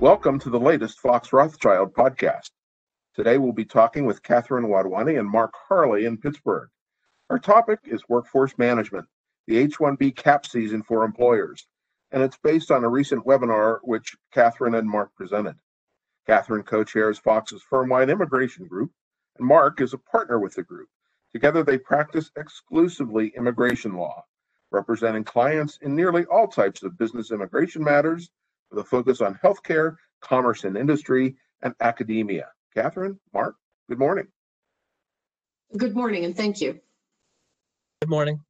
Welcome to the latest Fox Rothschild podcast. Today we'll be talking with Catherine Wadhwani and Mark Harley in Pittsburgh. Our topic is workforce management, the H-1B cap season for employers, and it's based on a recent webinar which Catherine and Mark presented. Catherine co-chairs Fox's firm-wide immigration group, and Mark is a partner with the group. Together they practice exclusively immigration law, representing clients in nearly all types of business immigration matters with a focus on healthcare, commerce and industry, and academia. Catherine, Mark, good morning. Good morning and thank you. Good morning.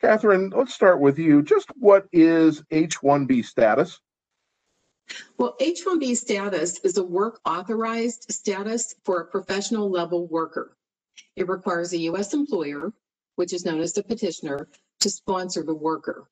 Catherine, let's start with you. Just what is H-1B status? Well, H-1B status is a work authorized status for a professional level worker. It requires a U.S. employer, which is known as the petitioner, to sponsor the worker.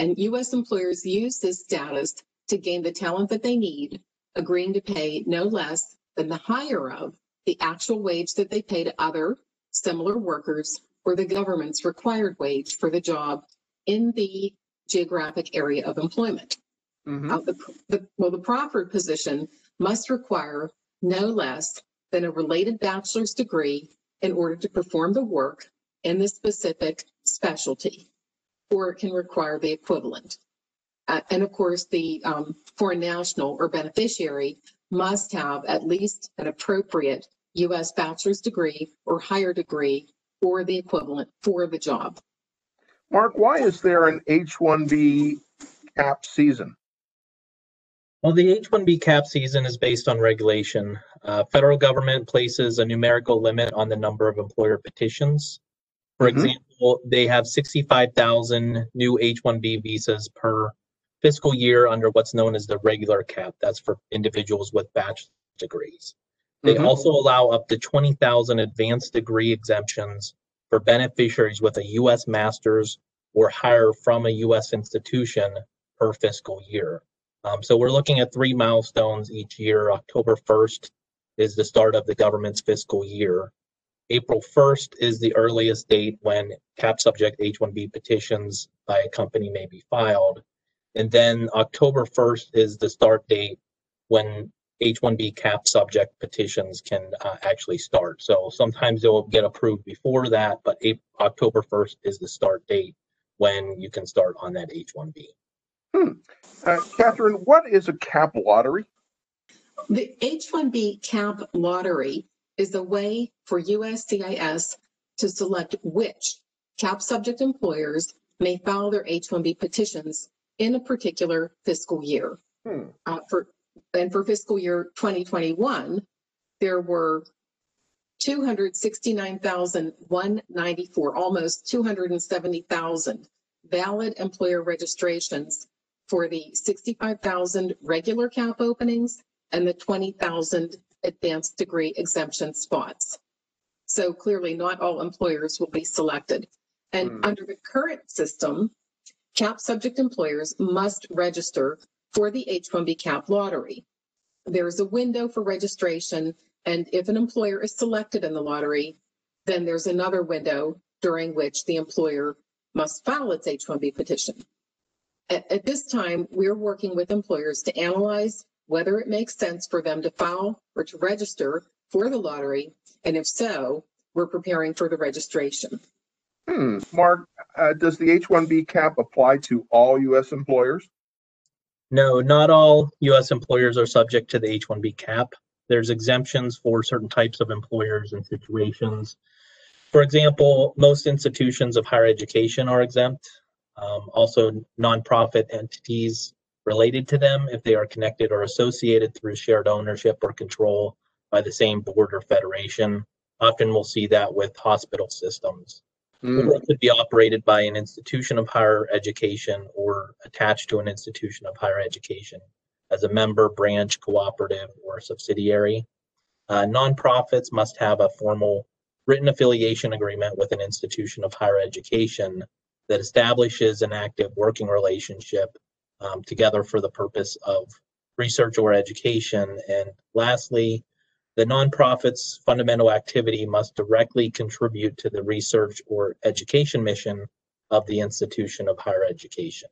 And U.S. employers use this status to gain the talent that they need, agreeing to pay no less than the higher of the actual wage that they pay to other similar workers or the government's required wage for the job in the geographic area of employment. Mhm. Uh, the, the, well, the proffered position must require no less than a related bachelor's degree in order to perform the work in the specific specialty, or it can require the equivalent. Uh, and of course, the um, foreign national or beneficiary must have at least an appropriate U.S. bachelor's degree or higher degree or the equivalent for the job. Mark, why is there an H-1B cap season? Well, the H-1B cap season is based on regulation. Uh, federal government places a numerical limit on the number of employer petitions. For Mhm. example, they have 65,000 new H-1B visas per fiscal year under what's known as the regular cap. That's for individuals with bachelor's degrees. They Mhm. also allow up to 20,000 advanced degree exemptions for beneficiaries with a U.S. master's or higher from a U.S. institution per fiscal year. Um, so we're looking at three milestones each year. October 1st is the start of the government's fiscal year. April 1st is the earliest date when cap subject H-1B petitions by a company may be filed. And then October 1st is the start date when H-1B cap subject petitions can uh, actually start. So sometimes they'll get approved before that, but April, October 1st is the start date when you can start on that H-1B. Uh, Catherine, what is a cap lottery? The H-1B cap lottery is a way for USCIS to select which cap subject employers may file their H-1B petitions in a particular fiscal year. Hmm. Uh, for, and for fiscal year 2021, there were 269,194, almost 270,000 valid employer registrations for the 65,000 regular cap openings and the 20,000 advanced degree exemption spots. So clearly, not all employers will be selected. And Hmm. under the current system, cap subject employers must register for the H-1B cap lottery. There's a window for registration, and if an employer is selected in the lottery, then there's another window during which the employer must file its H-1B petition. At, at this time, we're working with employers to analyze whether it makes sense for them to file or to register for the lottery, and if so, we're preparing for the registration. Hmm. Mark, uh, does the H-1B cap apply to all U.S. employers? No, not all U.S. employers are subject to the H-1B cap. There's exemptions for certain types of employers and situations. For example, most institutions of higher education are exempt. Um, also, nonprofit entities related to them, if they are connected or associated through shared ownership or control by the same board or federation. Often we'll see that with hospital systems. Hmm. Or it could be operated by an institution of higher education or attached to an institution of higher education as a member, branch, cooperative, or subsidiary. Uh, nonprofits must have a formal written affiliation agreement with an institution of higher education that establishes an active working relationship um, together for the purpose of research or education. And lastly, the nonprofit's fundamental activity must directly contribute to the research or education mission of the institution of higher education.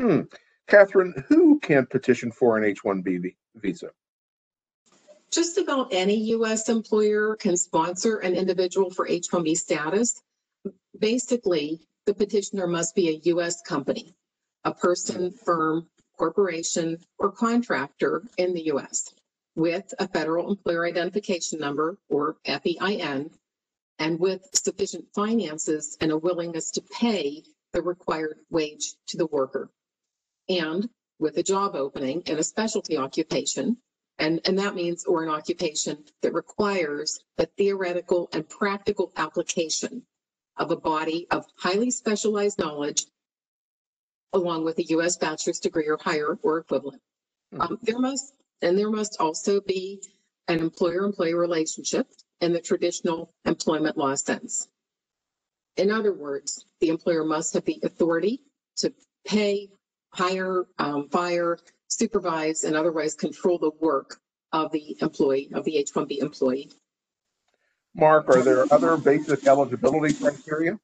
Hmm. Catherine, who can petition for an H-1B visa? Just about any U.S. employer can sponsor an individual for H-1B status. Basically, the petitioner must be a U.S. company, a person, firm, corporation, or contractor in the U.S. with a federal employer identification number or FEIN and with sufficient finances and a willingness to pay the required wage to the worker. And with a job opening in a specialty occupation and, and that means, or an occupation that requires the theoretical and practical application of a body of highly specialized knowledge along with a U.S. bachelor's degree or higher or equivalent. Hmm. Um, there must, and there must also be an employer-employee relationship in the traditional employment law sense. In other words, the employer must have the authority to pay, hire, um, fire, supervise, and otherwise control the work of the employee, of the H-1B employee. Mark, are there other basic eligibility criteria?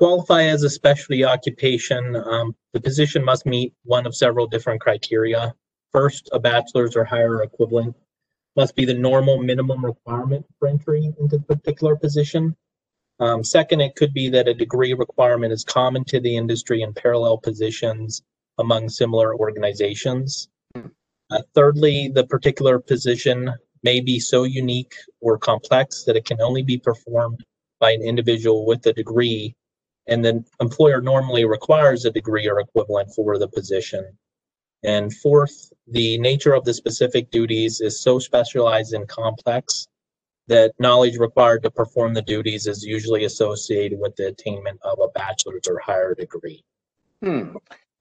Qualify as a specialty occupation, um, the position must meet one of several different criteria. First, a bachelor's or higher equivalent must be the normal minimum requirement for entry into the particular position. Um, second, it could be that a degree requirement is common to the industry and parallel positions among similar organizations. Uh, thirdly, the particular position may be so unique or complex that it can only be performed by an individual with a degree, and the employer normally requires a degree or equivalent for the position. And fourth, the nature of the specific duties is so specialized and complex that knowledge required to perform the duties is usually associated with the attainment of a bachelor's or higher degree. Hmm.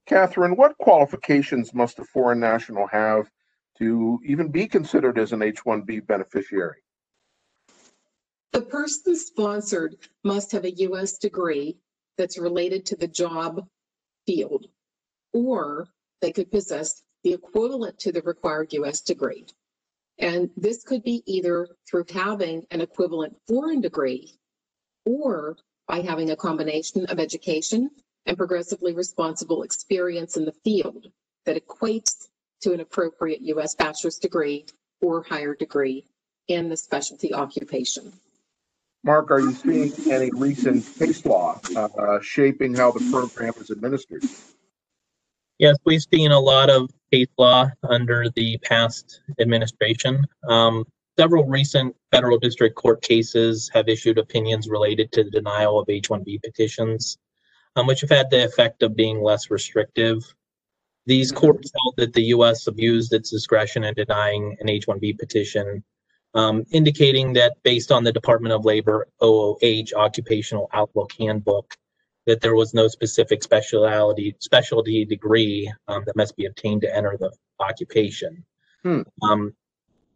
Catherine, what qualifications must a foreign national have to even be considered as an H-1B beneficiary? The person sponsored must have a U.S. degree that's related to the job field, or they could possess the equivalent to the required U.S. degree. And this could be either through having an equivalent foreign degree or by having a combination of education and progressively responsible experience in the field that equates to an appropriate U.S. bachelor's degree or higher degree in the specialty occupation. Mark, are you seeing any recent case law uh, shaping how the program is administered? Yes, we've seen a lot of case law under the past administration. Um, several recent federal district court cases have issued opinions related to the denial of H-1B petitions, um, which have had the effect of being less restrictive. These courts held that the U.S. abused its discretion in denying an H-1B petition, um, indicating that based on the Department of Labor OOH Occupational Outlook Handbook, that there was no specific specialty specialty degree um, that must be obtained to enter the occupation. Hmm. Um,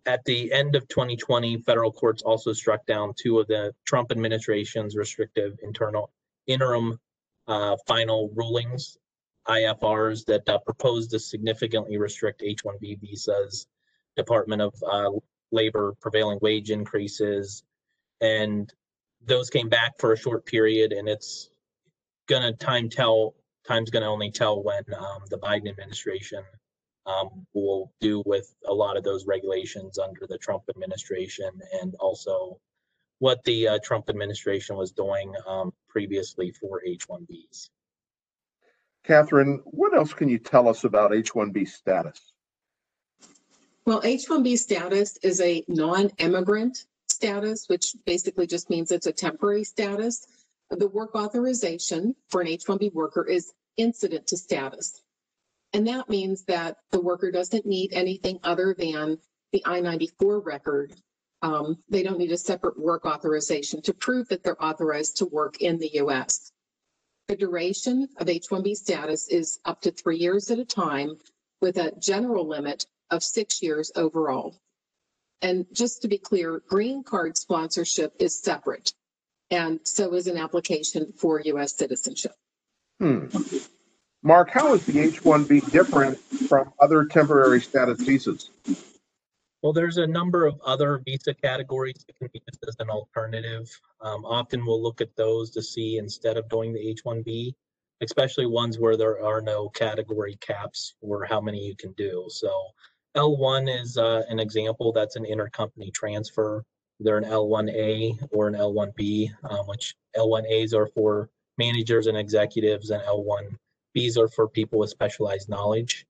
at the end of 2020, federal courts also struck down two of the Trump administration's restrictive internal interim uh, final rulings, IFRs that uh, proposed to significantly restrict H-1B visas, Department of uh, Labor prevailing wage increases, and those came back for a short period, and it's gonna time tell, time's gonna only tell when um, the Biden administration um, will do with a lot of those regulations under the Trump administration and also what the uh, Trump administration was doing um, previously for H-1Bs. Catherine, what else can you tell us about H-1B status? Well, H-1B status is a non-immigrant status, which basically just means it's a temporary status. The work authorization for an H-1B worker is incident to status. And that means that the worker doesn't need anything other than the I-94 record. Um, they don't need a separate work authorization to prove that they're authorized to work in the U.S. The duration of H-1B status is up to three years at a time with a general limit of six years overall. And just to be clear, green card sponsorship is separate. And so is an application for U.S. citizenship. Hmm. Mark, how is the H-1B different from other temporary status visas? Well, there's a number of other visa categories that can be used as an alternative. Um, often we'll look at those to see instead of doing the H-1B, especially ones where there are no category caps for how many you can do. So L1 is uh, an example. That's an intercompany transfer. They're an L1A or an L1B, um, which L1As are for managers and executives, and L1Bs are for people with specialized knowledge.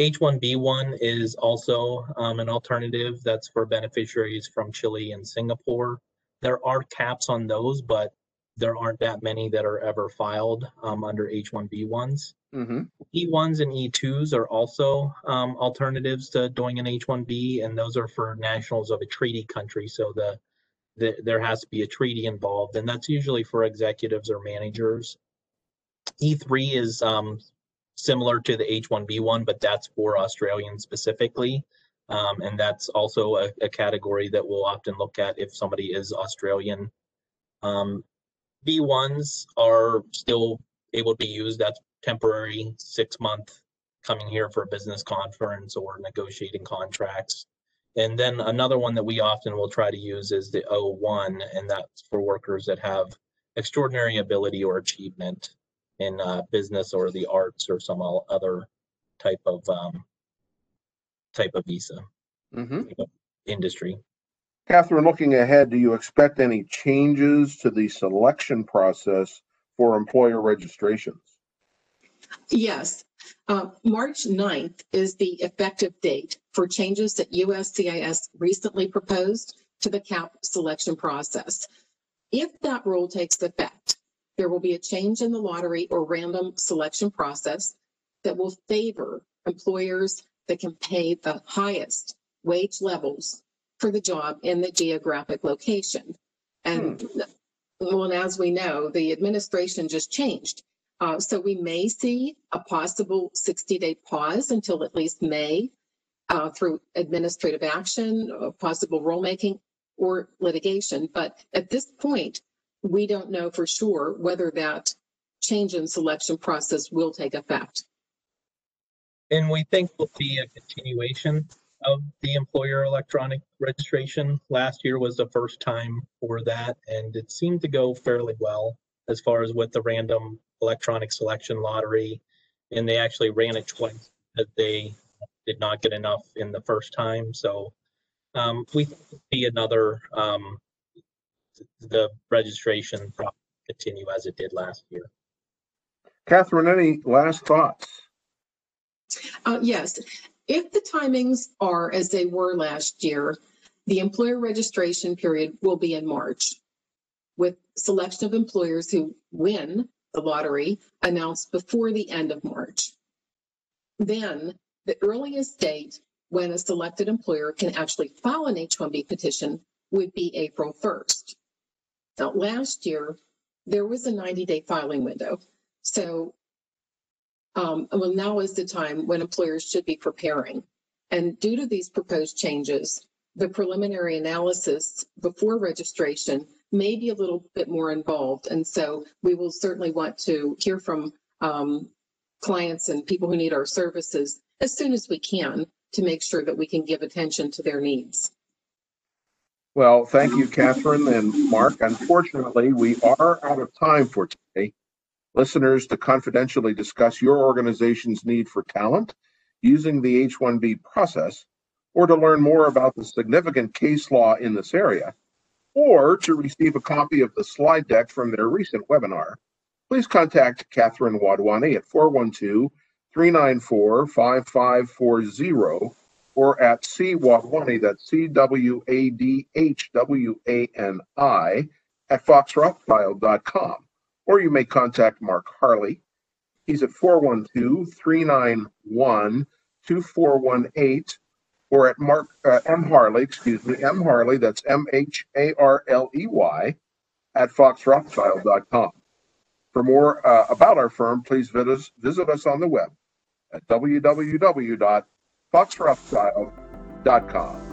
H1B1 is also um, an alternative that's for beneficiaries from Chile and Singapore. There are caps on those, but there aren't that many that are ever filed um, under H1B1s. Mm-hmm. E1s and E2s are also um, alternatives to doing an H1B, and those are for nationals of a treaty country. So the, the there has to be a treaty involved, and that's usually for executives or managers. E3 is um, similar to the H1B1, but that's for Australians specifically. Um, and that's also a, a, category that we'll often look at if somebody is Australian. Um, B1s are still able to be used. That's temporary, six month coming here for a business conference or negotiating contracts. And then another one that we often will try to use is the O1, and that's for workers that have extraordinary ability or achievement in uh, business or the arts or some other type of um, type of visa Mm-hmm. industry. Catherine, looking ahead, do you expect any changes to the selection process for employer registrations? Yes. Uh, March 9th is the effective date for changes that USCIS recently proposed to the CAP selection process. If that rule takes effect, there will be a change in the lottery or random selection process that will favor employers that can pay the highest wage levels for the job in the geographic location. And well, and as we know, the administration just changed. Uh, so we may see a possible 60 day pause until at least May uh, through administrative action, uh, possible rulemaking or litigation. But at this point, we don't know for sure whether that change in selection process will take effect. And we think will be a continuation of the employer electronic registration. Last year was the first time for that, and it seemed to go fairly well as far as with the random electronic selection lottery. And they actually ran it twice that they did not get enough in the first time. So um, we see another um, the registration continue as it did last year. Catherine, any last thoughts? Uh, yes, if the timings are as they were last year, the employer registration period will be in March with selection of employers who win the lottery announced before the end of March. Then the earliest date when a selected employer can actually file an H-1B petition would be April 1st. Now, last year, there was a 90-day filing window. So, um, well, now is the time when employers should be preparing. And due to these proposed changes, the preliminary analysis before registration may be a little bit more involved. And so we will certainly want to hear from um, clients and people who need our services as soon as we can to make sure that we can give attention to their needs. Well, thank you, Catherine and Mark. Unfortunately, we are out of time for today. Listeners, to confidentially discuss your organization's need for talent using the H-1B process, or to learn more about the significant case law in this area, or to receive a copy of the slide deck from their recent webinar, please contact Catherine Wadhwani at 412 394 5540 or at C Wadhwani, that's C W A D H W A N I, at foxrothschild.com. Or you may contact Mark Harley. He's at 412 391 2418 or at Mark uh, M Harley, excuse me, M Harley, that's M H A R L E Y, at foxrothschild.com. For more uh, about our firm, please visit us, visit us on the web at www foxrothschild.com.